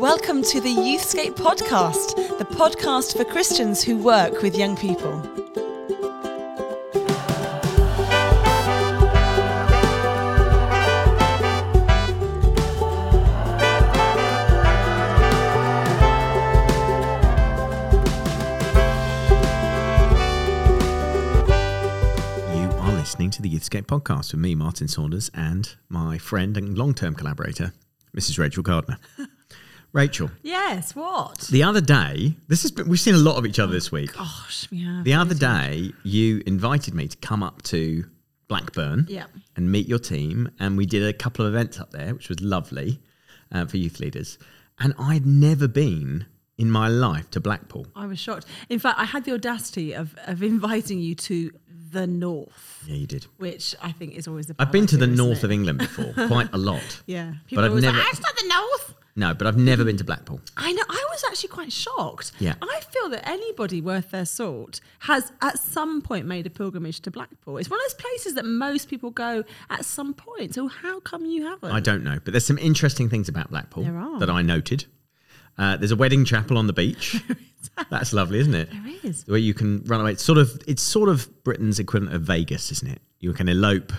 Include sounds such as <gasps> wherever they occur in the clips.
Welcome to the Youthscape podcast, the podcast for Christians who work with young people. You are listening to the Youthscape podcast with me, Martin Saunders, and my friend and long term collaborator, Mrs. Rachel Gardner. Rachel, Yes, what? the other day, this has been, we've seen a lot of each other this week. Gosh, we have. The other day, you invited me to come up to Blackburn Yeah. and meet your team, and we did a couple of events up there, which was lovely uh, for youth leaders. And I'd never been in my life to Blackpool. I was shocked. In fact, I had the audacity of, of <laughs> inviting you to the north, Yeah, you did. which I think is always the. I've been to the north it? of England before, <laughs> quite a lot. Yeah. But I've never- Like, "Ah, it's not the north. No, but I've never been to Blackpool. I know. I was actually quite shocked. Yeah. I feel that anybody worth their salt has at some point made a pilgrimage to Blackpool. It's one of those places that most people go at some point. So how come you haven't? I don't know, but there's some interesting things about Blackpool that I noted. Uh, there's a wedding chapel on the beach. <laughs> That's lovely, isn't it? There is. Where you can run away. It's sort of it's sort of Britain's equivalent of Vegas, isn't it? You can elope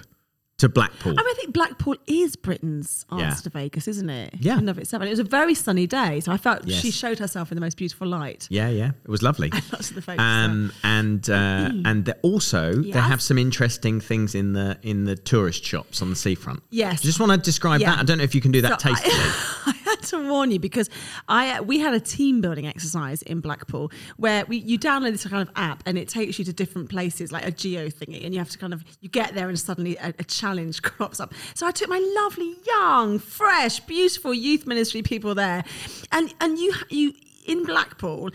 to Blackpool. I, mean, I think Blackpool is Britain's answer Yeah. to Vegas, isn't it? Yeah. In and of itself. And it was a very sunny day. So I felt Yes. she showed herself in the most beautiful light. yeah, yeah, it was lovely. <laughs> Lots of the photos. Um, and uh, and they also they have some interesting things in the in the tourist shops on the seafront. Yes. I Just want to describe Yeah. that. I don't know if you can do that So I- tastefully. <laughs> I, had to warn you because I we had a team building exercise in Blackpool where we you download this kind of app and it takes you to different places like a geo thingy and you have to kind of you get there and suddenly a, a challenge <laughs> crops up. So I took my lovely young, fresh, beautiful youth ministry people there, and and you you. In Blackpool,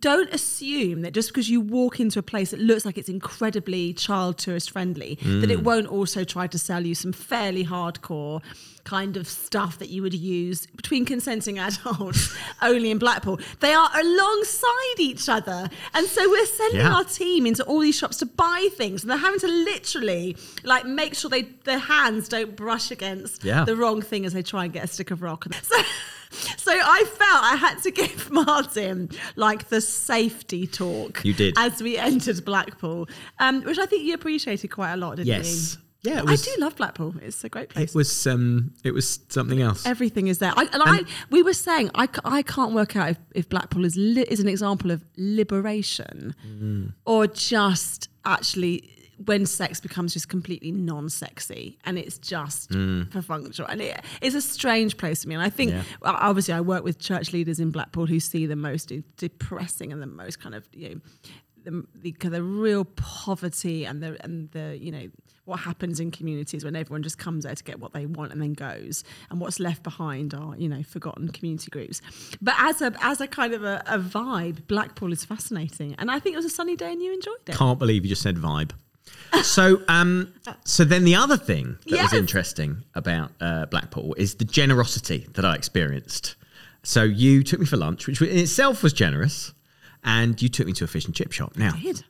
don't assume that just because you walk into a place that looks like it's incredibly child tourist friendly, that it mm. won't also try to sell you some fairly hardcore kind of stuff that you would use between consenting adults <laughs> only in Blackpool. They are alongside each other. And so we're sending Yeah. our team into all these shops to buy things and they're having to literally like make sure they their hands don't brush against Yeah. the wrong thing as they try and get a stick of rock. <laughs> So <laughs> so I felt I had to <laughs> give Martin like the safety talk. You did. As we entered Blackpool, um, which I think you appreciated quite a lot, didn't yes. you? Yeah, was. I do love Blackpool. It's a great place. It was um, it was something else. Everything is there. I, and I, we were saying, I, I can't work out if, if Blackpool is li- is an example of liberation Mm. or just actually when sex becomes just completely non-sexy and it's just perfunctory. And it, it's a strange place for me. And I think, Mm. Yeah. well, obviously, I work with church leaders in Blackpool who see the most depressing and the most kind of, you know, the, the, of real poverty and the and the you know what happens in communities when everyone just comes there to get what they want and then goes and what's left behind are you know forgotten community groups but as a as a kind of a, a vibe blackpool is fascinating and i think it was a sunny day and you enjoyed it Can't believe you just said vibe. So, um, so then the other thing that Yes. was interesting about uh, Blackpool is the generosity that I experienced. So you took me for lunch, which in itself was generous, and you took me to a fish and chip shop. Now, Did.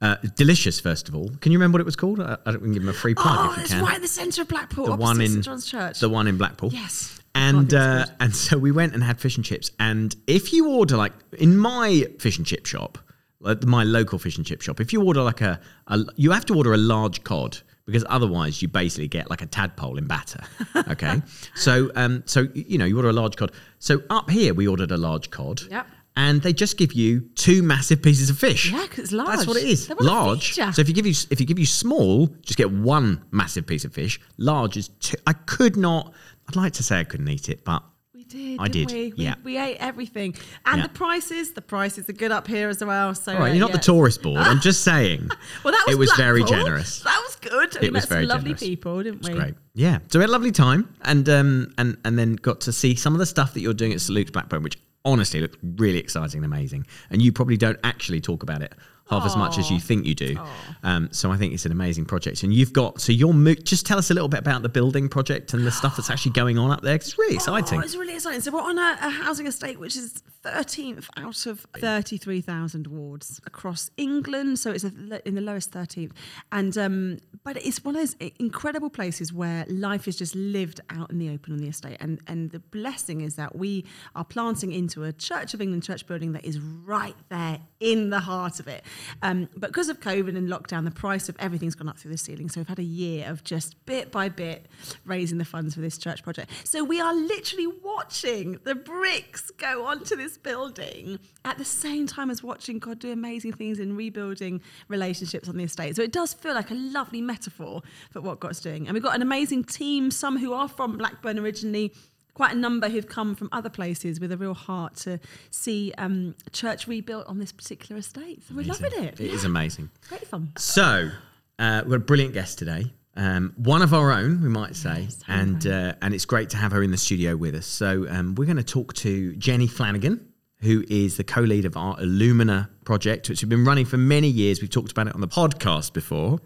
uh, delicious. First of all, can you remember what it was called? I, I don't give him a free plug oh if you it's can. right in the centre of blackpool the opposite one in st john's church the one in Blackpool. Yes. And uh, and so we went and had fish and chips. And if you order like in my fish and chip shop, like my local fish and chip shop, if you order like a, a you have to order a large cod because otherwise you basically get like a tadpole in batter. <laughs> Okay, so um so you know you order a large cod. So up here we ordered a large cod. Yep. And they just give you two massive pieces of fish. Yeah, 'cause it's large. That's what it is. Large. So if you give you if you give you small, just get one massive piece of fish. Large is two. I could not. I'd like to say I couldn't eat it, but did. I did, We? We- yeah. We, ate everything, and Yeah. the prices. The prices are good up here as well. So, all right, uh, you're not the tourist board. I'm just <laughs> saying. Well, that was it was very generous. That was good. It we was met very some lovely generous. people, didn't we? Great. Yeah. So we had a lovely time and um and and then got to see some of the stuff that you're doing at St Luke's Blackburn, which honestly looked really exciting and amazing. And you probably don't actually talk about it half as much as you think you do. Um, so I think it's an amazing project. And you've got so you're mo- just tell us a little bit about the building project and the stuff that's actually going on up there. 'cause it's really exciting. Oh, it's really exciting. So we're on a, a housing estate which is 13th out of 33,000 wards across England. So it's a, in the lowest 13th. And um, but it's one of those incredible places where life is just lived out in the open on the estate. And and the blessing is that we are planting into a Church of England church building that is right there in the heart of it. Um, but because of COVID and lockdown, the price of everything's gone up through the ceiling. So we've had a year of just bit by bit raising the funds for this church project. So we are literally watching the bricks go onto this building at the same time as watching God do amazing things in rebuilding relationships on the estate. So it does feel like a lovely metaphor for what God's doing. And we've got an amazing team, some who are from Blackburn originally quite a number who've come from other places with a real heart to see um, church rebuilt on this particular estate. So we're loving it. It is amazing. Great fun. So uh, we've got a brilliant guest today. Um, one of our own, we might say, Yes, and uh, and it's great to have her in the studio with us. So um, we're going to talk to Jenny Flanagan, who is the co-lead of our Illumina project, which we've been running for many years. We've talked about it on the podcast before,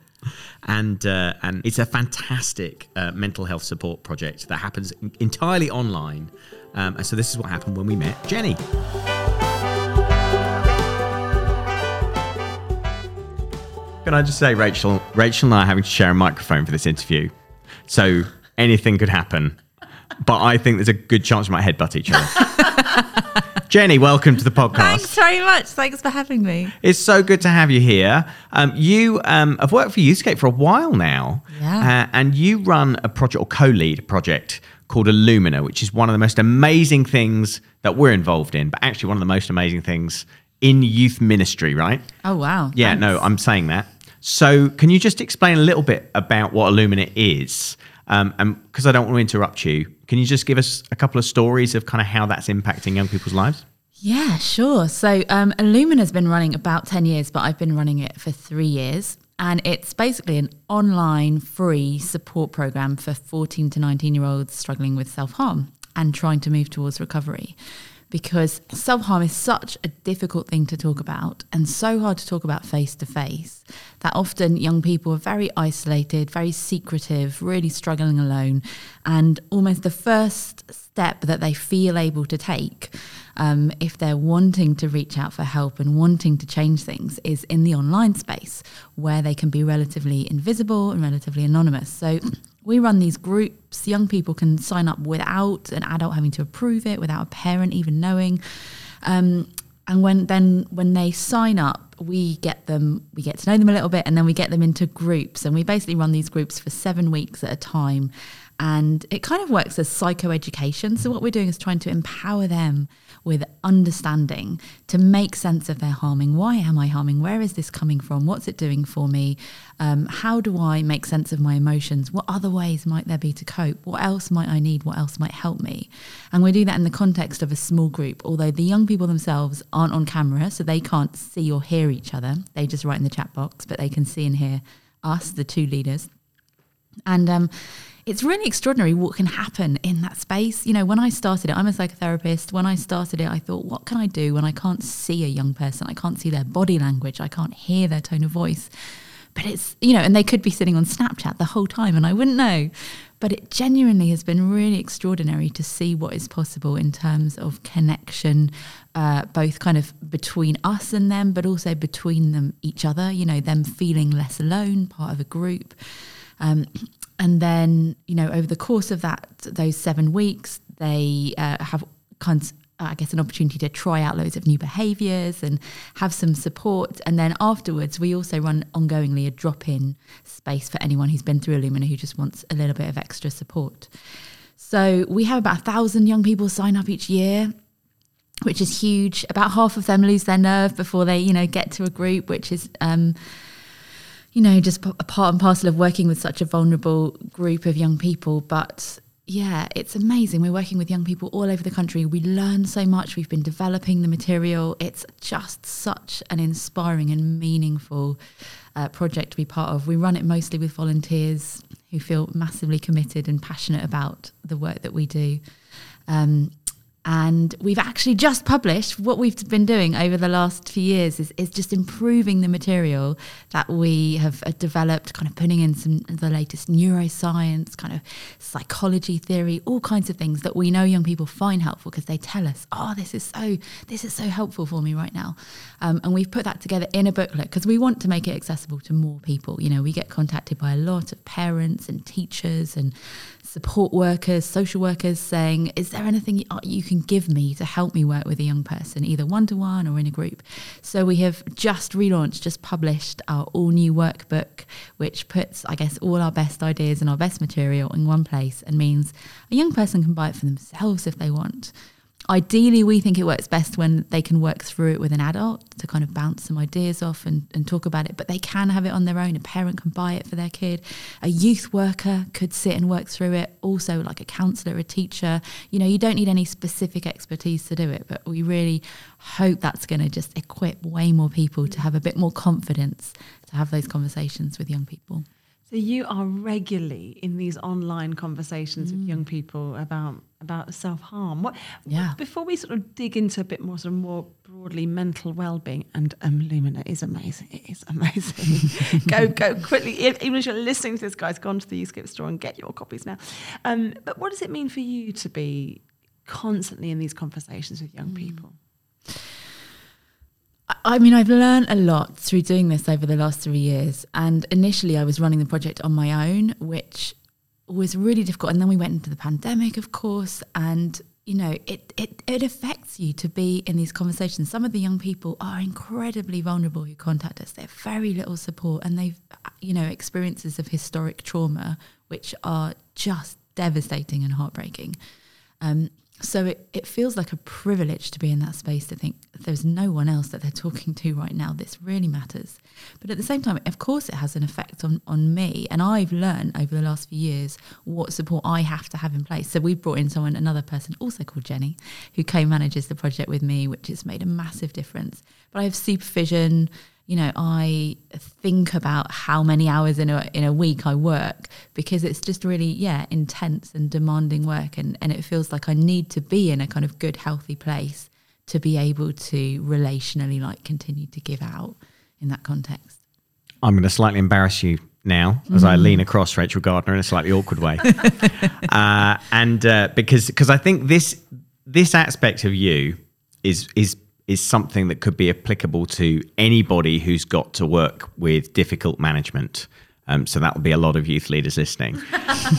and uh, and it's a fantastic uh, mental health support project that happens entirely online. Um, and so this is what happened when we met Jenny. Can I just say, Rachel? Rachel and I are having to share a microphone for this interview, so anything could happen. But I think there's a good chance we might headbutt each other. <laughs> Jenny, welcome to the podcast. Thanks very much. Thanks for having me. It's so good to have you here. Um, you um, have worked for Youthscape for a while now, Yeah. uh, and you run a project or co-lead a project called Illumina, which is one of the most amazing things that we're involved in, but actually one of the most amazing things in youth ministry, right? Oh wow. Yeah, Thanks. no, I'm saying that. So, can you just explain a little bit about what Illumina is? Um, and because I don't want to interrupt you, can you just give us a couple of stories of kind of how that's impacting young people's lives? Yeah, sure. So um, Illumina's been running about 10 years, but I've been running it for three years. And it's basically an online free support program for 14 to 19 year olds struggling with self harm and trying to move towards recovery. Because self harm is such a difficult thing to talk about and so hard to talk about face to face that often young people are very isolated, very secretive, really struggling alone. And almost the first step that they feel able to take um, if they're wanting to reach out for help and wanting to change things is in the online space where they can be relatively invisible and relatively anonymous. So we run these groups. Young people can sign up without an adult having to approve it, without a parent even knowing. Um, and when then when they sign up, we get them, we get to know them a little bit, and then we get them into groups, and we basically run these groups for seven weeks at a time. And it kind of works as psychoeducation. So, what we're doing is trying to empower them with understanding to make sense of their harming. Why am I harming? Where is this coming from? What's it doing for me? Um, how do I make sense of my emotions? What other ways might there be to cope? What else might I need? What else might help me? And we do that in the context of a small group, although the young people themselves aren't on camera, so they can't see or hear each other. They just write in the chat box, but they can see and hear us, the two leaders. And um, it's really extraordinary what can happen in that space. You know, when I started it, I'm a psychotherapist. When I started it, I thought, what can I do when I can't see a young person? I can't see their body language. I can't hear their tone of voice. But it's, you know, and they could be sitting on Snapchat the whole time and I wouldn't know. But it genuinely has been really extraordinary to see what is possible in terms of connection, uh, both kind of between us and them, but also between them, each other, you know, them feeling less alone, part of a group. Um, and then, you know, over the course of that, those seven weeks, they uh, have kinds, I guess, an opportunity to try out loads of new behaviours and have some support. And then afterwards, we also run ongoingly a drop in space for anyone who's been through Illumina who just wants a little bit of extra support. So we have about a thousand young people sign up each year which is huge. About half of them lose their nerve before they, you know, get to a group, which is, um, you know, just a part and parcel of working with such a vulnerable group of young people. But yeah, it's amazing. We're working with young people all over the country. We learn so much. We've been developing the material. It's just such an inspiring and meaningful uh, project to be part of. We run it mostly with volunteers who feel massively committed and passionate about the work that we do. Um, And we've actually just published what we've been doing over the last few years is, is just improving the material that we have uh, developed, kind of putting in some of the latest neuroscience, kind of psychology theory, all kinds of things that we know young people find helpful because they tell us, oh, this is so this is so helpful for me right now. Um, and we've put that together in a booklet because we want to make it accessible to more people. You know, we get contacted by a lot of parents and teachers and support workers, social workers saying, Is there anything uh, you can give me to help me work with a young person, either one to one or in a group? So we have just relaunched, just published our all new workbook, which puts, I guess, all our best ideas and our best material in one place and means a young person can buy it for themselves if they want. Ideally, we think it works best when they can work through it with an adult to kind of bounce some ideas off and, and talk about it, but they can have it on their own. A parent can buy it for their kid. A youth worker could sit and work through it, also, like a counselor, a teacher. You know, you don't need any specific expertise to do it, but we really hope that's going to just equip way more people to have a bit more confidence to have those conversations with young people. So you are regularly in these online conversations mm. with young people about about self harm. What? Yeah. Before we sort of dig into a bit more, sort of more broadly mental well being, and um, Illumina is amazing. It is amazing. <laughs> go go quickly. Even if you're listening to this, guys, go onto the Youthscape store and get your copies now. Um, but what does it mean for you to be constantly in these conversations with young mm. people? I mean, I've learned a lot through doing this over the last three years. And initially, I was running the project on my own, which was really difficult. And then we went into the pandemic, of course. And, you know, it, it, it affects you to be in these conversations. Some of the young people are incredibly vulnerable who contact us. They have very little support and they've, you know, experiences of historic trauma, which are just devastating and heartbreaking. Um, so it, it feels like a privilege to be in that space to think there's no one else that they're talking to right now. This really matters. But at the same time, of course, it has an effect on, on me. And I've learned over the last few years what support I have to have in place. So we've brought in someone, another person also called Jenny, who co manages the project with me, which has made a massive difference. But I have supervision, you know, I think about how many hours in a in a week I work because it's just really, yeah, intense and demanding work and, and it feels like I need to be in a kind of good, healthy place to be able to relationally like continue to give out in that context. I'm gonna slightly embarrass you now as mm. I lean across Rachel Gardner in a slightly awkward way. <laughs> uh, and uh, because because I think this this aspect of you is is is something that could be applicable to anybody who's got to work with difficult management. Um, so that would be a lot of youth leaders listening.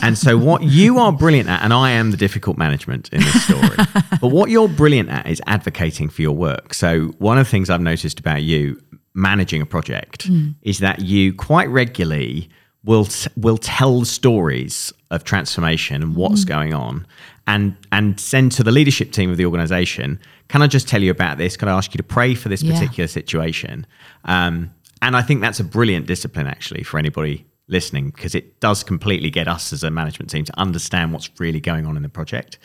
and so, what you are brilliant at, and I am the difficult management in this story, <laughs> but what you're brilliant at is advocating for your work. So, one of the things I've noticed about you managing a project mm. is that you quite regularly will will tell stories of transformation and what's mm. going on, and and send to the leadership team of the organization can I just tell you about this? Can I ask you to pray for this yeah. particular situation? Um, and I think that's a brilliant discipline actually for anybody listening because it does completely get us as a management team to understand what's really going on in the project.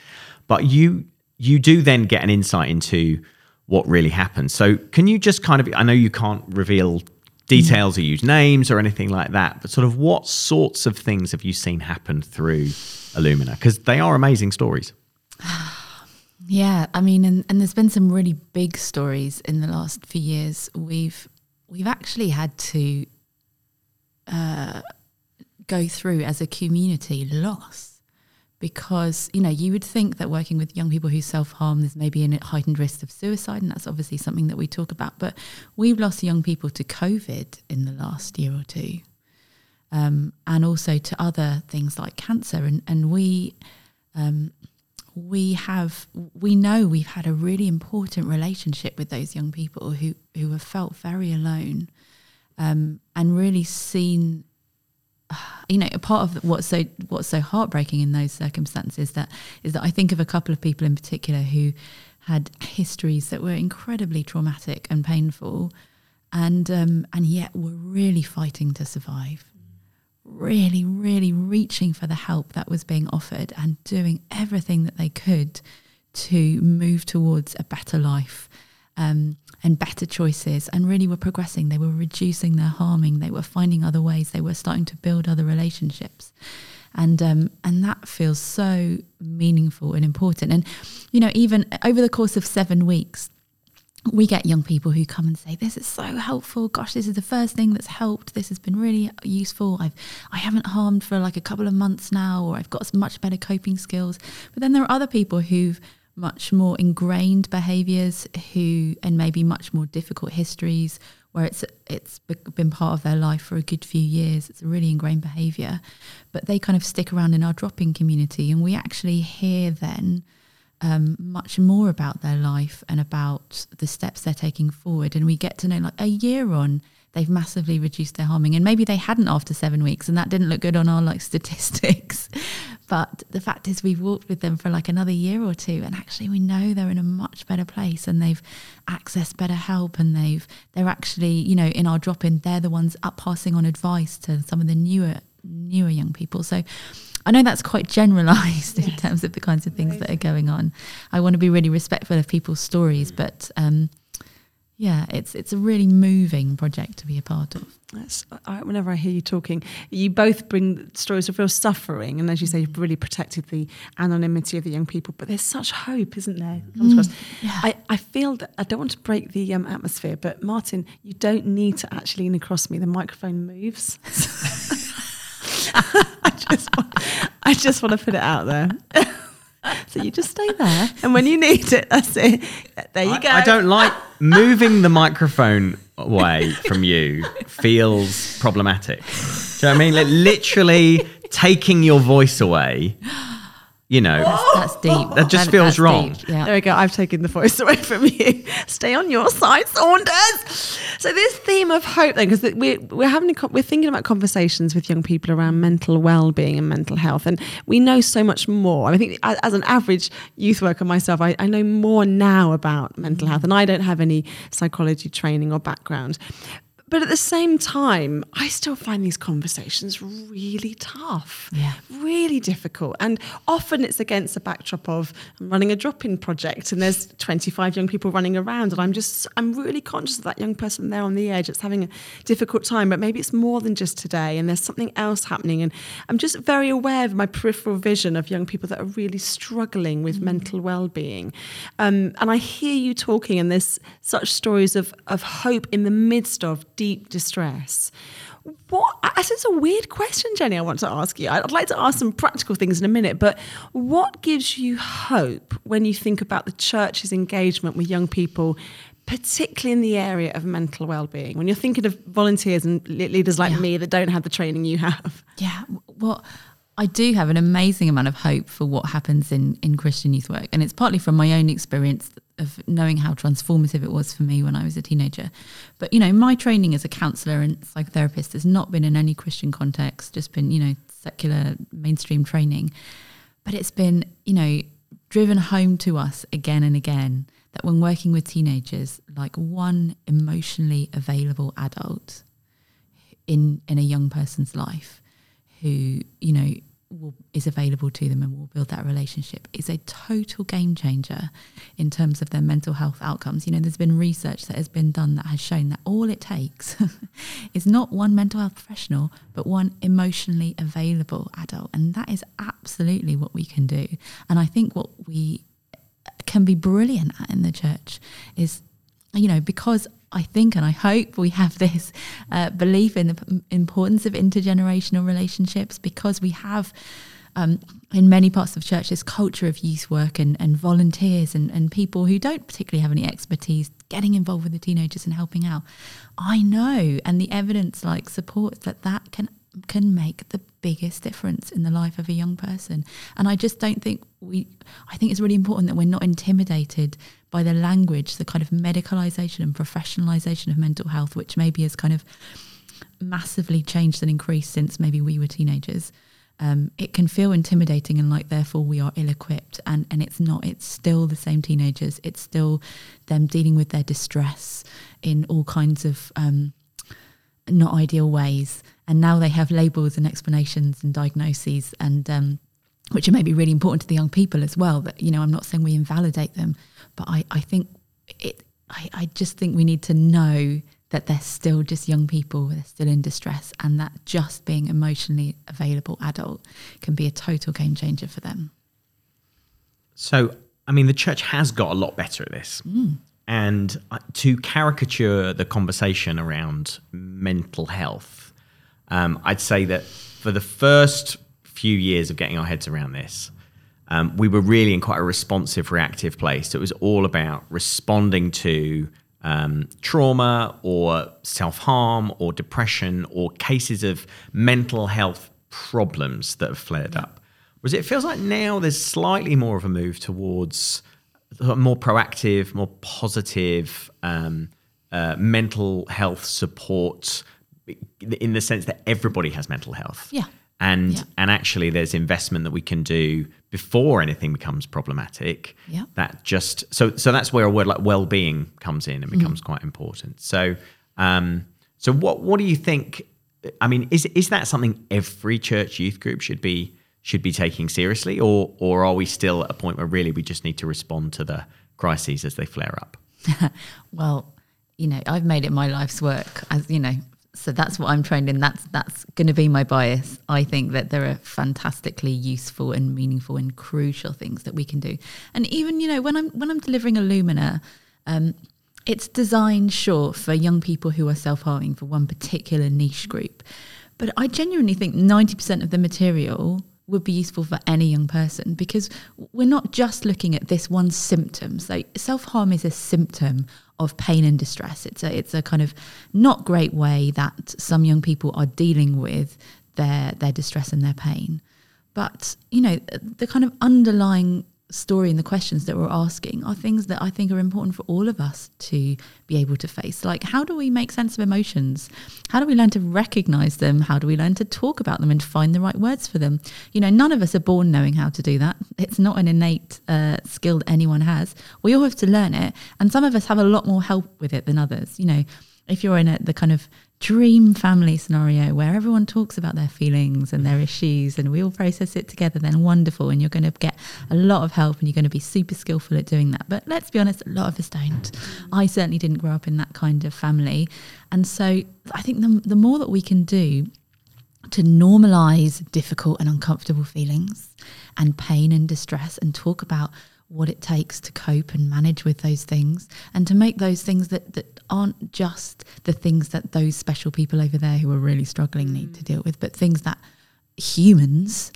But you you do then get an insight into what really happens. So can you just kind of I know you can't reveal details or use names or anything like that, but sort of what sorts of things have you seen happen through Illumina? Because they are amazing stories. <sighs> Yeah, I mean, and, and there's been some really big stories in the last few years. We've we've actually had to uh, go through as a community loss because you know you would think that working with young people who self harm there's maybe a heightened risk of suicide, and that's obviously something that we talk about. But we've lost young people to COVID in the last year or two, um, and also to other things like cancer, and and we. Um, we have we know we've had a really important relationship with those young people who who have felt very alone um, and really seen <sighs> you know a part of what's so what's so heartbreaking in those circumstances that is that I think of a couple of people in particular who had histories that were incredibly traumatic and painful and um, and yet were really fighting to survive really, really reaching for the help that was being offered and doing everything that they could to move towards a better life um, and better choices and really were progressing. They were reducing their harming, they were finding other ways, they were starting to build other relationships. and um, and that feels so meaningful and important. And you know, even over the course of seven weeks, we get young people who come and say this is so helpful. Gosh this is the first thing that's helped. This has been really useful. I've i haven't harmed for like a couple of months now or i've got much better coping skills. But then there are other people who've much more ingrained behaviors who and maybe much more difficult histories where it's it's been part of their life for a good few years. It's a really ingrained behavior. But they kind of stick around in our drop-in community and we actually hear then um, much more about their life and about the steps they're taking forward. And we get to know, like a year on, they've massively reduced their harming. And maybe they hadn't after seven weeks, and that didn't look good on our like <laughs> statistics. but the fact is, we've walked with them for like another year or two, and actually, we know they're in a much better place, and they've accessed better help, and they've they're actually, you know, in our drop in, they're the ones up passing on advice to some of the newer newer young people. So I know that's quite generalized in terms of the kinds of things that are going on. I want to be really respectful of people's stories, but um, yeah, it's it's a really moving project to be a part of. That's, I, whenever I hear you talking, you both bring stories of real suffering, and as you say, you've really protected the anonymity of the young people. But there's such hope, isn't there? Mm, yeah. I, I feel that I don't want to break the um, atmosphere, but Martin, you don't need to actually lean across me. The microphone moves. <laughs> <laughs> I just want, I just want to put it out there. <laughs> so you just stay there, and when you need it, that's it. There you I, go. I don't like moving the microphone away <laughs> from you. Feels problematic. Do you know what I mean? Like literally taking your voice away <gasps> you know that's, that's deep. that just that, feels wrong. yeah. there we go. I've taken the voice <laughs> away from you. Stay on your side saunders. So this theme of hope then because we're, we're having a, we're thinking about conversations with young people around mental well-being and mental health and we know so much more. I think as an average youth worker myself I, I know more now about mental health and i don't have any psychology training or background but at the same time, I still find these conversations really tough, yeah. really difficult. And often it's against the backdrop of I'm running a drop in project and there's 25 young people running around. And I'm just, I'm really conscious of that young person there on the edge that's having a difficult time. But maybe it's more than just today and there's something else happening. And I'm just very aware of my peripheral vision of young people that are really struggling with mm. mental well being. Um, and I hear you talking, and there's such stories of, of hope in the midst of deep distress. What? It's a weird question, Jenny. I want to ask you. I'd like to ask some practical things in a minute, but what gives you hope when you think about the church's engagement with young people, particularly in the area of mental well-being? When you're thinking of volunteers and leaders like yeah. me that don't have the training you have. Yeah. Well. I do have an amazing amount of hope for what happens in, in Christian youth work. And it's partly from my own experience of knowing how transformative it was for me when I was a teenager. But, you know, my training as a counsellor and psychotherapist has not been in any Christian context, just been, you know, secular mainstream training. But it's been, you know, driven home to us again and again that when working with teenagers, like one emotionally available adult in in a young person's life who, you know, will, is available to them and will build that relationship is a total game changer in terms of their mental health outcomes. You know, there's been research that has been done that has shown that all it takes <laughs> is not one mental health professional, but one emotionally available adult. And that is absolutely what we can do. And I think what we can be brilliant at in the church is, you know, because I think and I hope we have <laughs> this uh, belief in the importance of intergenerational relationships because we have um, in many parts of church this culture of youth work and, and volunteers and, and people who don't particularly have any expertise getting involved with the teenagers and helping out. I know, and the evidence like supports that that can can make the biggest difference in the life of a young person. And I just don't think we, I think it's really important that we're not intimidated by the language, the kind of medicalization and professionalization of mental health, which maybe has kind of massively changed and increased since maybe we were teenagers. Um, it can feel intimidating and like therefore we are ill-equipped and, and it's not it's still the same teenagers it's still them dealing with their distress in all kinds of um, not ideal ways and now they have labels and explanations and diagnoses and um, which are maybe really important to the young people as well. That you know, I'm not saying we invalidate them, but I, I think it. I, I just think we need to know that they're still just young people, they're still in distress, and that just being emotionally available adult can be a total game changer for them. So, I mean, the church has got a lot better at this. And uh, to caricature the conversation around mental health, um, I'd say that for the first few years of getting our heads around this, um, we were really in quite a responsive, reactive place. It was all about responding to um, trauma or self harm or depression or cases of mental health problems that have flared up. Whereas it feels like now there's slightly more of a move towards more proactive, more positive um, uh, mental health support in the sense that everybody has mental health. Yeah. And Yeah. and actually there's investment that we can do before anything becomes problematic. Yeah. That just so so that's where a word like well-being comes in and Mm-hmm. becomes quite important. So um so what what do you think I mean is is that something every church youth group should be should be taking seriously or or are we still at a point where really we just need to respond to the crises as they flare up? <laughs> Well, you know, I've made it my life's work as you know, so that's what I'm trained in. That's that's going to be my bias. I think that there are fantastically useful and meaningful and crucial things that we can do. And even you know, when I'm when I'm delivering Illumina, um, it's designed sure for young people who are self harming for one particular niche group. But I genuinely think 90% of the material would be useful for any young person because we're not just looking at this one symptom. So self harm is a symptom of pain and distress. It's a it's a kind of not great way that some young people are dealing with their their distress and their pain. But you know the kind of underlying story and the questions that we're asking are things that I think are important for all of us to be able to face. Like, how do we make sense of emotions? How do we learn to recognize them? How do we learn to talk about them and find the right words for them? You know, none of us are born knowing how to do that. It's not an innate uh, skill that anyone has. We all have to learn it. And some of us have a lot more help with it than others. You know, if you're in a, the kind of dream family scenario where everyone talks about their feelings and their issues and we all process it together, then wonderful. And you're going to get a lot of help and you're going to be super skillful at doing that. But let's be honest, a lot of us don't. I certainly didn't grow up in that kind of family. And so I think the, the more that we can do to normalize difficult and uncomfortable feelings and pain and distress and talk about what it takes to cope and manage with those things and to make those things that, that aren't just the things that those special people over there who are really struggling need to mm. deal with, but things that humans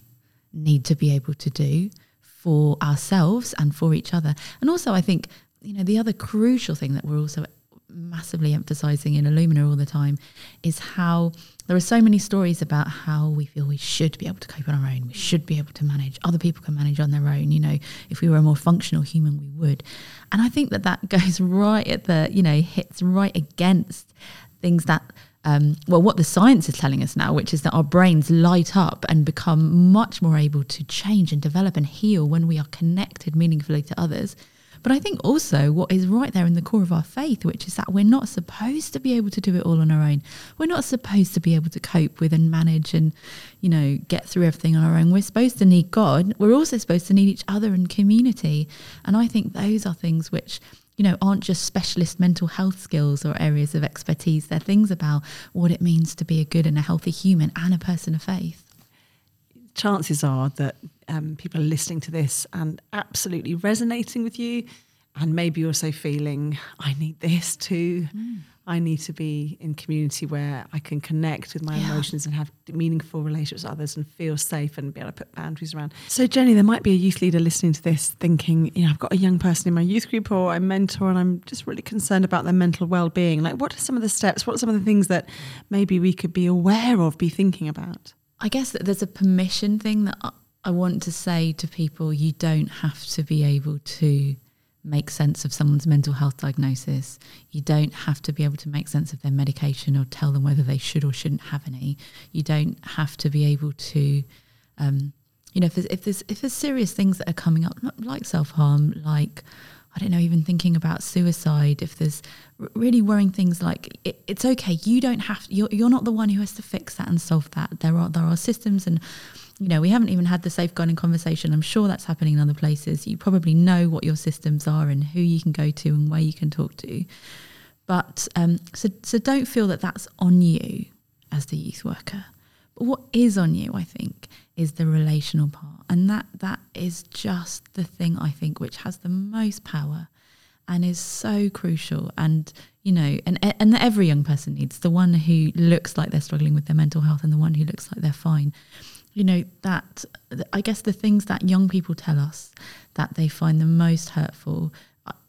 need to be able to do for ourselves and for each other. And also, I think, you know, the other crucial thing that we're also massively emphasizing in Illumina all the time is how there are so many stories about how we feel we should be able to cope on our own. We should be able to manage. Other people can manage on their own. You know, if we were a more functional human, we would. And I think that that <laughs> goes right at the, you know, hits right against things that um, well, what the science is telling us now, which is that our brains light up and become much more able to change and develop and heal when we are connected meaningfully to others. But I think also what is right there in the core of our faith, which is that we're not supposed to be able to do it all on our own. We're not supposed to be able to cope with and manage and, you know, get through everything on our own. We're supposed to need God. We're also supposed to need each other and community. And I think those are things which you know, aren't just specialist mental health skills or areas of expertise. They're things about what it means to be a good and a healthy human and a person of faith. Chances are that um, people are listening to this and absolutely resonating with you, and maybe also feeling, I need this too. I need to be in community where I can connect with my Yeah. emotions and have meaningful relationships with others and feel safe and be able to put boundaries around. So, Jenny, there might be a youth leader listening to this thinking, you know, I've got a young person in my youth group or I mentor and I'm just really concerned about their mental well being. Like, what are some of the steps? What are some of the things that maybe we could be aware of, be thinking about? I guess that there's a permission thing that I- want to say to people you don't have to be able to make sense of someone's mental health diagnosis. You don't have to be able to make sense of their medication or tell them whether they should or shouldn't have any. You don't have to be able to, um, you know, if there's, if there's if there's serious things that are coming up, like self harm, like I don't know, even thinking about suicide. If there's really worrying things like it, it's okay, you don't have. You're you're not the one who has to fix that and solve that. There are there are systems and you know, we haven't even had the safeguarding conversation. I'm sure that's happening in other places. You probably know what your systems are and who you can go to and where you can talk to. But um, so so don't feel that that's on you as the youth worker. But what is on you, I think, is the relational part, and that that is just the thing I think which has the most power, and is so crucial. And you know, and and every young person needs the one who looks like they're struggling with their mental health, and the one who looks like they're fine. You know that I guess the things that young people tell us that they find the most hurtful,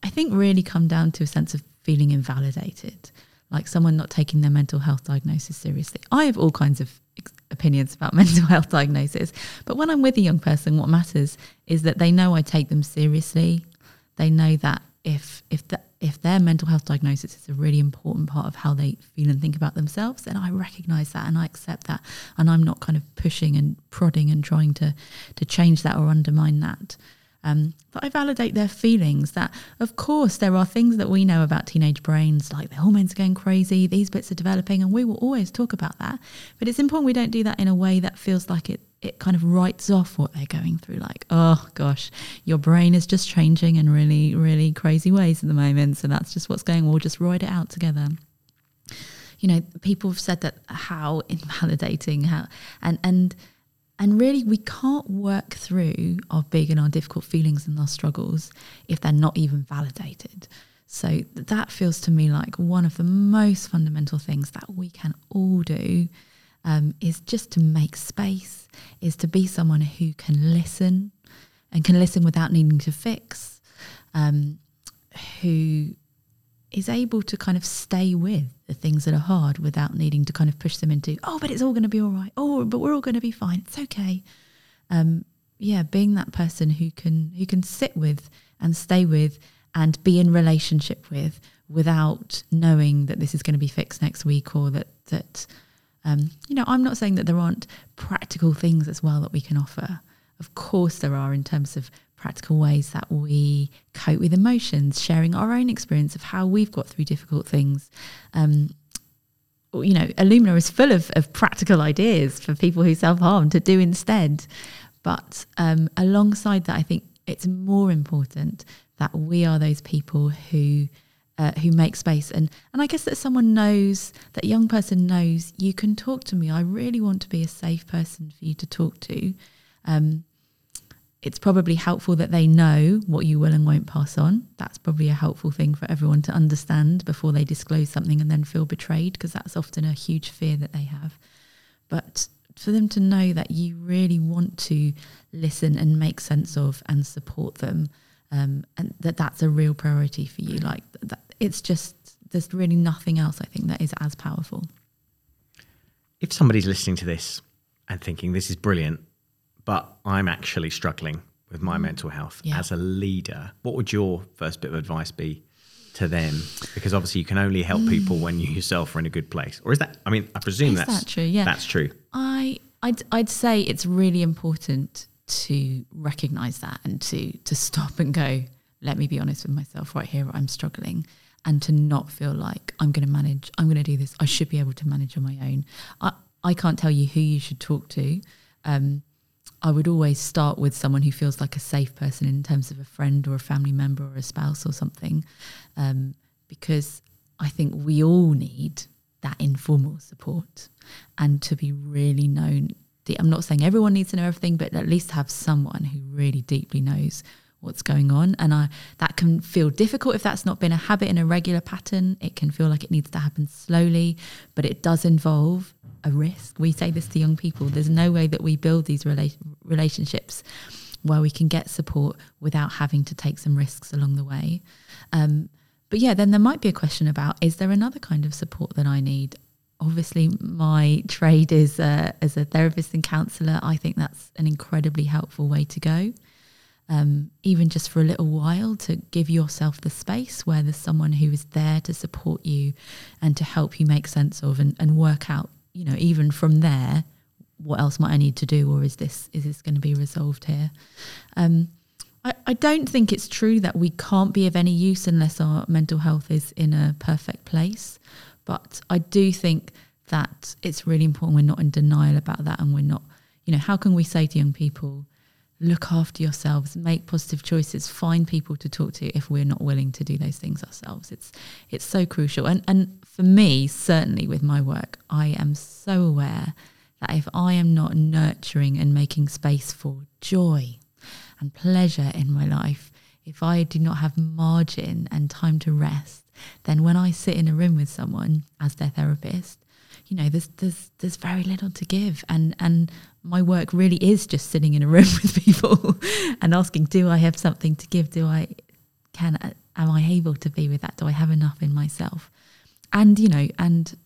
I think, really come down to a sense of feeling invalidated like someone not taking their mental health diagnosis seriously. I have all kinds of opinions about <laughs> mental health diagnosis, but when I'm with a young person, what matters is that they know I take them seriously. They know that if if the, if their mental health diagnosis is a really important part of how they feel and think about themselves, then I recognise that and I accept that, and I'm not kind of pushing and prodding and trying to to change that or undermine that. Um, but I validate their feelings that, of course, there are things that we know about teenage brains, like the hormones are going crazy, these bits are developing, and we will always talk about that. But it's important we don't do that in a way that feels like it, it kind of writes off what they're going through. Like, oh gosh, your brain is just changing in really, really crazy ways at the moment. So that's just what's going. We'll just ride it out together you know people have said that how <laughs> invalidating how and and and really, we can't work through our big and our difficult feelings and our struggles if they're not even validated. So that feels to me like one of the most fundamental things that we can all do um, is just to make space, is to be someone who can listen and can listen without needing to fix, um, who is able to kind of stay with the things that are hard without needing to kind of push them into, oh, but it's all going to be all right. Oh, but we're all going to be fine. It's okay. Um, yeah, being that person who can who can sit with and stay with and be in relationship with without knowing that this is going to be fixed next week or that that um, you know, I'm not saying that there aren't practical things as well that we can offer. Of course, there are in terms of practical ways that we cope with emotions, sharing our own experience of how we've got through difficult things. Um, you know, Illumina is full of, of practical ideas for people who self harm to do instead. But um, alongside that, I think it's more important that we are those people who uh, who make space and and I guess that someone knows that young person knows you can talk to me. I really want to be a safe person for you to talk to. Um, it's probably helpful that they know what you will and won't pass on. That's probably a helpful thing for everyone to understand before they disclose something and then feel betrayed, because that's often a huge fear that they have. But for them to know that you really want to listen and make sense of and support them, um, and that that's a real priority for you. Like that, it's just there's really nothing else I think that is as powerful. If somebody's listening to this and thinking this is brilliant, but I'm actually struggling with my mm. mental health yeah. as a leader, what would your first bit of advice be to them? Because obviously you can only help mm. people when you yourself are in a good place. Or is that? I mean, I presume is that's that true. Yeah, that's true. I I'd, I'd say it's really important to recognize that and to to stop and go. Let me be honest with myself right here. I'm struggling and to not feel like I'm going to manage, I'm going to do this. I should be able to manage on my own. I, I can't tell you who you should talk to. Um, I would always start with someone who feels like a safe person in terms of a friend or a family member or a spouse or something, um, because I think we all need that informal support and to be really known. I'm not saying everyone needs to know everything, but at least have someone who really deeply knows what's going on and I, that can feel difficult if that's not been a habit in a regular pattern it can feel like it needs to happen slowly but it does involve a risk. We say this to young people. There's no way that we build these rela- relationships where we can get support without having to take some risks along the way. Um, but yeah, then there might be a question about is there another kind of support that I need? Obviously, my trade is uh, as a therapist and counsellor. I think that's an incredibly helpful way to go. Um, even just for a little while to give yourself the space where there's someone who is there to support you and to help you make sense of and, and work out you know, even from there, what else might I need to do, or is this is this going to be resolved here? Um, I, I don't think it's true that we can't be of any use unless our mental health is in a perfect place, but I do think that it's really important we're not in denial about that, and we're not, you know, how can we say to young people look after yourselves, make positive choices, find people to talk to if we're not willing to do those things ourselves. It's it's so crucial. And and for me, certainly with my work, I am so aware that if I am not nurturing and making space for joy and pleasure in my life, if I do not have margin and time to rest, then when I sit in a room with someone as their therapist, you know, there's there's there's very little to give, and and my work really is just sitting in a room <laughs> with people and asking, do I have something to give? Do I can am I able to be with that? Do I have enough in myself? And you know, and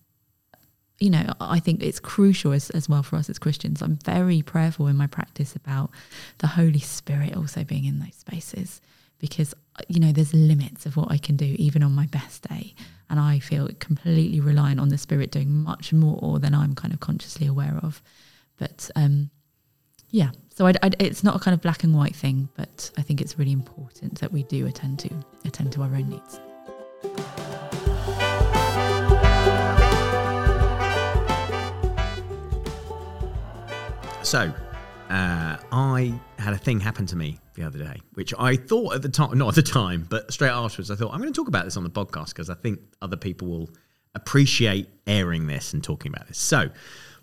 you know, I think it's crucial as, as well for us as Christians. I'm very prayerful in my practice about the Holy Spirit also being in those spaces because, you know, there's limits of what I can do even on my best day. And I feel completely reliant on the Spirit doing much more than I'm kind of consciously aware of. But um, yeah, so I, I, it's not a kind of black and white thing, but I think it's really important that we do attend to attend to our own needs. So, uh, I had a thing happen to me the other day, which I thought at the time, not at the time, but straight afterwards, I thought I'm going to talk about this on the podcast because I think other people will appreciate airing this and talking about this. So,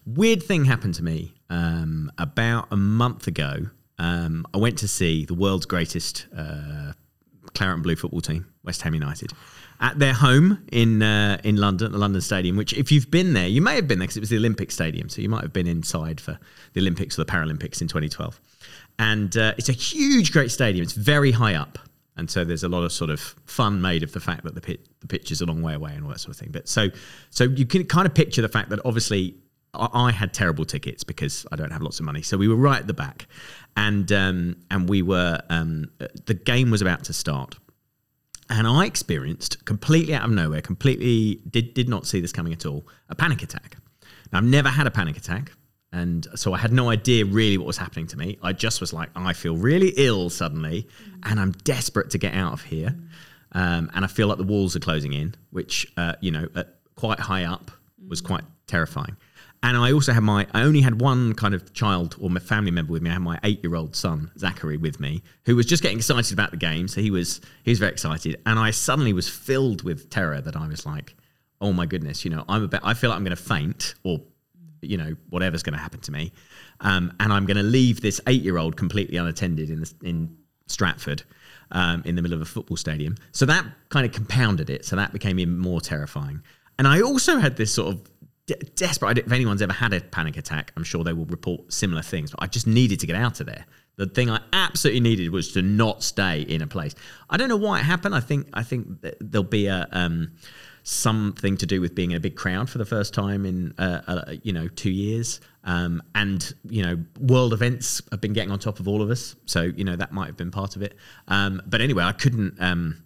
weird thing happened to me um, about a month ago. Um, I went to see the world's greatest uh, claret and blue football team, West Ham United at their home in uh, in London, the London Stadium. Which, if you've been there, you may have been there because it was the Olympic Stadium, so you might have been inside for the Olympics or the Paralympics in 2012. And uh, it's a huge, great stadium. It's very high up, and so there's a lot of sort of fun made of the fact that the pit, the pitch is a long way away and all that sort of thing. But so so you can kind of picture the fact that obviously I had terrible tickets because I don't have lots of money. So we were right at the back, and um, and we were um, the game was about to start, and I experienced completely out of nowhere, completely did did not see this coming at all, a panic attack. Now I've never had a panic attack, and so I had no idea really what was happening to me. I just was like, I feel really ill suddenly, and I'm desperate to get out of here, um, and I feel like the walls are closing in, which uh, you know, quite high up was quite terrifying. And I also had my, I only had one kind of child or my family member with me. I had my eight year old son, Zachary, with me, who was just getting excited about the game. So he was, he was very excited. And I suddenly was filled with terror that I was like, oh my goodness, you know, I'm about, I feel like I'm going to faint or, you know, whatever's going to happen to me. Um, and I'm going to leave this eight year old completely unattended in, the, in Stratford. Um, in the middle of a football stadium. So that kind of compounded it. So that became even more terrifying. And I also had this sort of de- desperate. If anyone's ever had a panic attack, I'm sure they will report similar things. But I just needed to get out of there. The thing I absolutely needed was to not stay in a place. I don't know why it happened. I think I think there'll be a um, something to do with being in a big crowd for the first time in uh, uh, you know two years, um, and you know world events have been getting on top of all of us. So you know that might have been part of it. Um, but anyway, I couldn't. Um,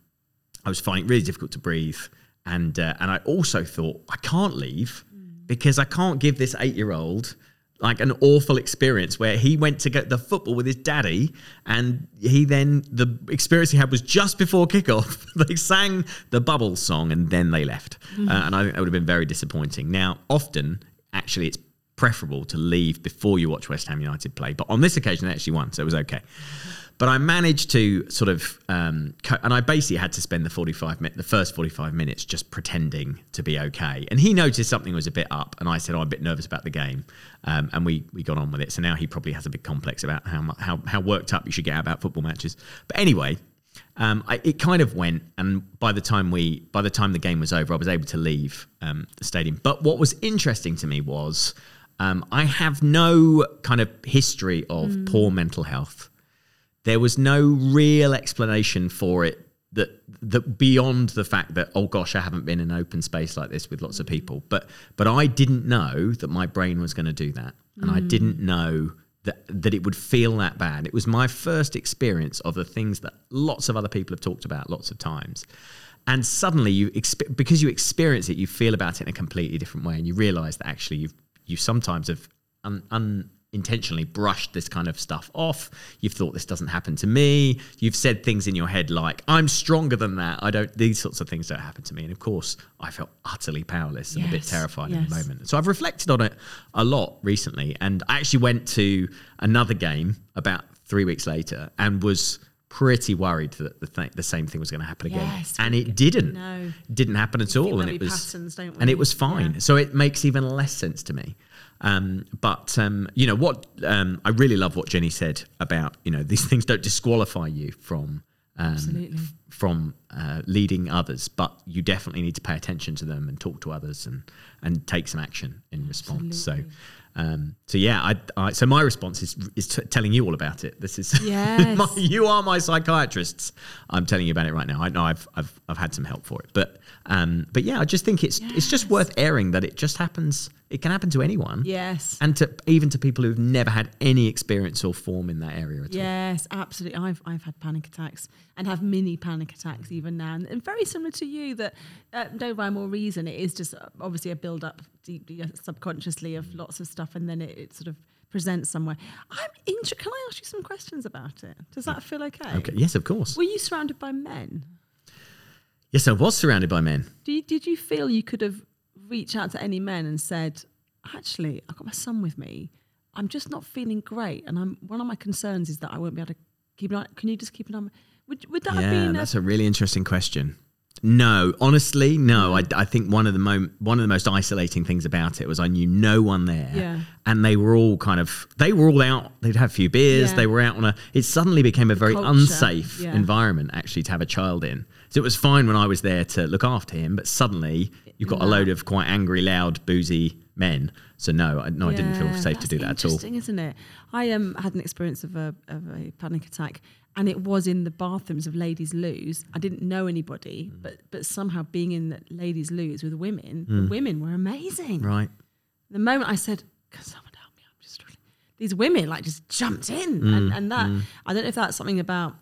I was finding it really difficult to breathe, and uh, and I also thought I can't leave because I can't give this eight year old like an awful experience where he went to get the football with his daddy and he then the experience he had was just before kickoff <laughs> they sang the bubble song and then they left mm-hmm. uh, and i think that would have been very disappointing now often actually it's preferable to leave before you watch west ham united play but on this occasion they actually won so it was okay. But I managed to sort of, um, co- and I basically had to spend the forty-five minutes, the first forty-five minutes, just pretending to be okay. And he noticed something was a bit up, and I said, oh, "I'm a bit nervous about the game," um, and we we got on with it. So now he probably has a big complex about how how how worked up you should get about football matches. But anyway, um, I, it kind of went, and by the time we, by the time the game was over, I was able to leave um, the stadium. But what was interesting to me was um, I have no kind of history of mm. poor mental health there was no real explanation for it that that beyond the fact that oh gosh I haven't been in an open space like this with lots of people. But but I didn't know that my brain was going to do that. And mm. I didn't know that that it would feel that bad. It was my first experience of the things that lots of other people have talked about lots of times. And suddenly you exp- because you experience it you feel about it in a completely different way. And you realize that actually you've you sometimes have un, un intentionally brushed this kind of stuff off. You've thought this doesn't happen to me. You've said things in your head like, I'm stronger than that. I don't, these sorts of things don't happen to me. And of course, I felt utterly powerless and yes, a bit terrified yes. in the moment. So I've reflected on it a lot recently. And I actually went to another game about three weeks later and was pretty worried that the, th- the same thing was going to happen again. Yes, and it didn't. no. Didn't happen at all. And it was patterns, and it was fine. Yeah. So it makes even less sense to me. Um, but um, you know what? Um, I really love what Jenny said about you know these <laughs> things don't disqualify you from um, f- from uh, leading others, but you definitely need to pay attention to them and talk to others and and take some action in response. So. Um, so yeah, I, I so my response is is t- telling you all about it. This is <laughs> Yes. my, you are my psychiatrists. I'm telling you about it right now. I know I've I've I've had some help for it, but um, but yeah, I just think it's it's just worth airing that it just happens. It can happen to anyone. Yes. and to even to people who've never had any experience or form in that area at all. Yes, absolutely. I've I've had panic attacks and have mini panic attacks even now, and, and very similar to you. That uh, no rhyme or reason. It is just uh, obviously a build up deeply uh, subconsciously of lots of stuff, and then it, it sort of presents somewhere. I'm inter- Can I ask you some questions about it? Does that feel okay? Okay. Yes, of course. Were you surrounded by men? Yes, I was surrounded by men. You, did you feel you could have reached out to any men and said, "Actually, I've got my son with me. I'm just not feeling great, and I'm one of my concerns is that I won't be able to keep an eye. Can you just keep an eye? on me?" Would would that have Yeah, been? that's a, a really interesting question. No, honestly, no. I, I think one of the mo- one of the most isolating things about it was I knew no one there, Yeah. and they were all kind of they were all out. They'd have a few beers. Yeah. They were out on a. It suddenly became a very culture, unsafe yeah. environment actually to have a child in. So it was fine when I was there to look after him, but suddenly you've got a load of quite angry, loud, boozy men. So no, I, no, I didn't feel safe to do that at all. Interesting, isn't it? I um, had an experience of a, of a panic attack, and it was in the bathrooms of ladies' loos. I didn't know anybody, Mm. but but somehow being in the ladies' loos with women, the women were amazing. Right. The moment I said, "Can someone help me? I'm just struggling," these women like just jumped in, Mm, and, and that I don't know if that's something about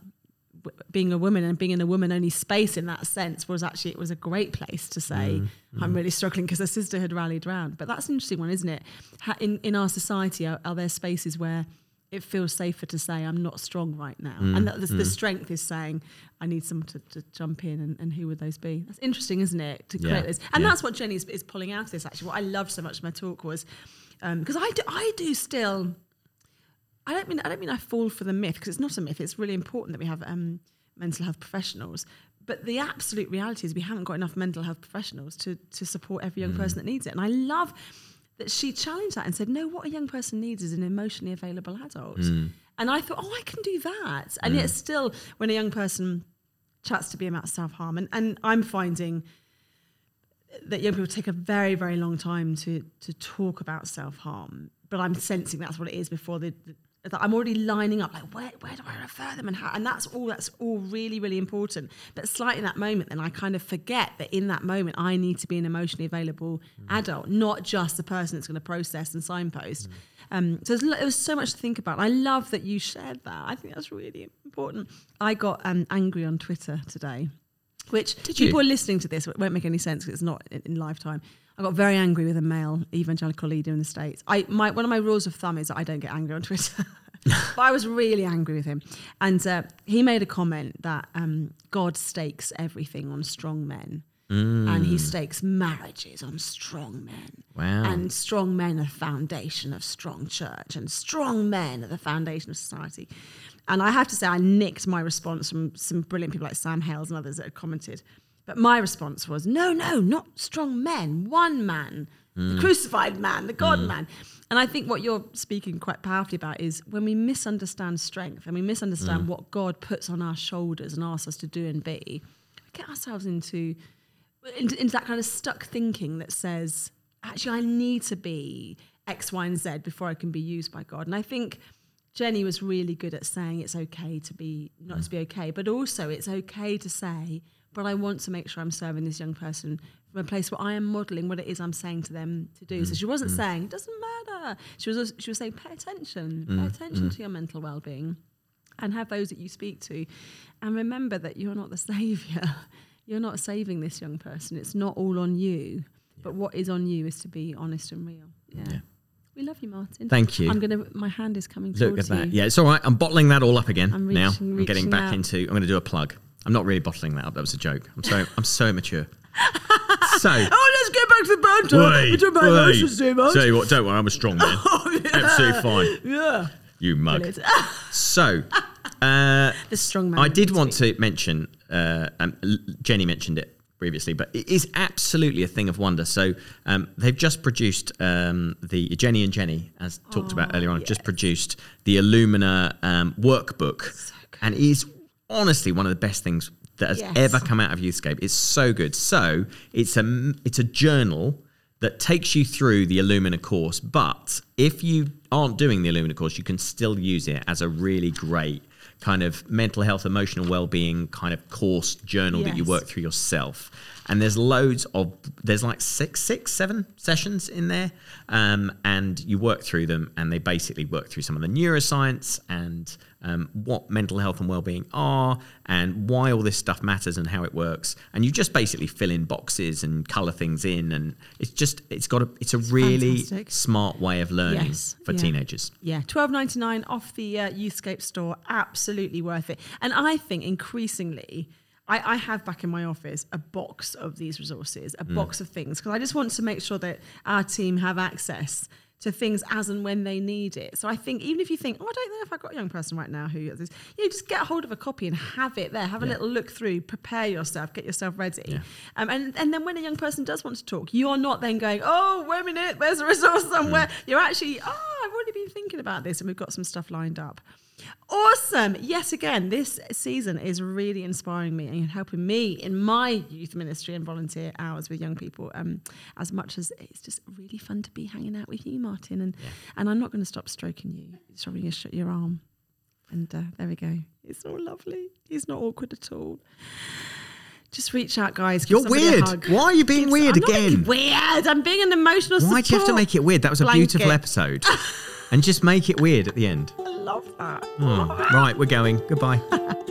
being a woman and being in a woman only space in that sense was actually it was a great place to say Mm, I'm really struggling because the sister had rallied round. But that's an interesting one, isn't it? In in our society, are, are there spaces where it feels safer to say I'm not strong right now, Mm, and that the, the strength is saying I need someone to, to jump in, and, and who would those be? That's interesting, isn't it? To Yeah, create this, and yeah. that's what Jenny is, is pulling out of this. Actually, what I loved so much in my talk was because I do I do still. I don't mean I don't mean I fall for the myth because it's not a myth. It's really important that we have um, mental health professionals. But the absolute reality is we haven't got enough mental health professionals to to support every young hmm. person that needs it. And I love that she challenged that and said, "No, what a young person needs is an emotionally available adult." Hmm. And I thought, "Oh, I can do that." And hmm. yet, still, when a young person chats to me about self harm, and, and I'm finding that young people take a very, very long time to to talk about self harm. But I'm sensing that's what it is before the, the that I'm already lining up like where where do I refer them and how and that's all that's all really really important. But slightly in that moment, then I kind of forget that in that moment I need to be an emotionally available adult, not just the person that's going to process and signpost. Um, so there's, lo- there was so much to think about. I love that you shared that. I think that's really important. I got um, angry on Twitter today which Did you? people are listening to this it won't make any sense because it's not in, in lifetime. I got very angry with a male evangelical leader in the states. I my one of my rules of thumb is that I don't get angry on Twitter. <laughs> but I was really angry with him, and uh, he made a comment that um, God stakes everything on strong men, and he stakes marriages on strong men. Wow. And strong men are the foundation of strong church, and strong men are the foundation of society. And I have to say, I nicked my response from some brilliant people like Sam Hales and others that had commented. But my response was, no, no, not strong men, one man, the hmm. crucified man, the God hmm. man. And I think what you're speaking quite powerfully about is when we misunderstand strength and we misunderstand hmm. what God puts on our shoulders and asks us to do and be, we get ourselves into into, into that kind of stuck thinking that says, actually, I need to be X, Y, and Z before I can be used by God. And I think Jenny was really good at saying it's okay to be not to be okay, but also it's okay to say, but I want to make sure I'm serving this young person from a place where I am modeling what it is I'm saying to them to do. So mm, she wasn't mm. saying it doesn't matter. She was she was saying pay attention, pay mm, attention to your mental well-being and have those that you speak to. And remember that you're not the <laughs> savior. You're not saving this young person. It's not all on you. But what is on you is to be honest and real. Yeah. Yeah. We love you, Martin. Thank you. I'm gonna my hand is coming Look at that. you. Yeah, it's all right. I'm bottling that all up again I'm now. I'm getting back out. into. I'm going to do a plug. I'm not really bottling that up. That was a joke. I'm so. I'm so immature. <laughs> so. Oh, let's get back to the banter. Wait, It's about wait. emotions too much. Tell you what, don't worry, I'm a strong man. <laughs> Absolutely fine. Yeah. You mug. Brilliant. So, uh, <laughs> the strong man. I did want to mention, uh, um, Jenny mentioned it previously, but it is absolutely a thing of wonder. So um, they've just produced um, the Jenny and Jenny, as talked about earlier on, have just produced the Illumina um, workbook, and it is honestly one of the best things that has Yes. ever come out of Youthscape. It's so good. So it's a it's a journal that takes you through the Illumina course. But if you aren't doing the Illumina course, you can still use it as a really great kind of mental health, emotional well-being kind of course journal that you work through yourself. And there's loads of there's like six, six, seven sessions in there, um, and you work through them, and they basically work through some of the neuroscience and um, what mental health and well-being are, and why all this stuff matters and how it works. And you just basically fill in boxes and color things in, and it's just it's got a it's a really fantastic. smart way of learning Yes, for yeah. teenagers. Yeah, twelve ninety nine off the uh, Youthscape store. Absolutely worth it. And I think increasingly, I, I have back in my office a box of these resources, Mm. a box of things, because I just want to make sure that our team have access to things as and when they need it. So I think even if you think, oh, I don't know if I've got a young person right now who this, you know, just get a hold of a copy and have it there. Have a Yeah. little look through, prepare yourself, get yourself ready. Yeah. Um, and, and then when a young person does want to talk, you're not then going, oh, wait a minute, there's a resource somewhere. Mm. You're actually, oh, I've already been thinking about this and we've got some stuff lined up. Awesome. Yes, again, this season is really inspiring me and helping me in my youth ministry and volunteer hours with young people um, as much as it's just really fun to be hanging out with you, Martin. And, and I'm not going to stop stroking you, stroking your, sh- your arm. And uh, there we go. It's all lovely. It's not awkward at all. Just reach out, guys. You're weird. Why are you being weird I'm again? being weird. I'm being an emotional Why do you have to make it weird? That was a beautiful episode. <laughs> and just make it weird at the end. I love that. Hmm. Right, we're going. Goodbye. <laughs>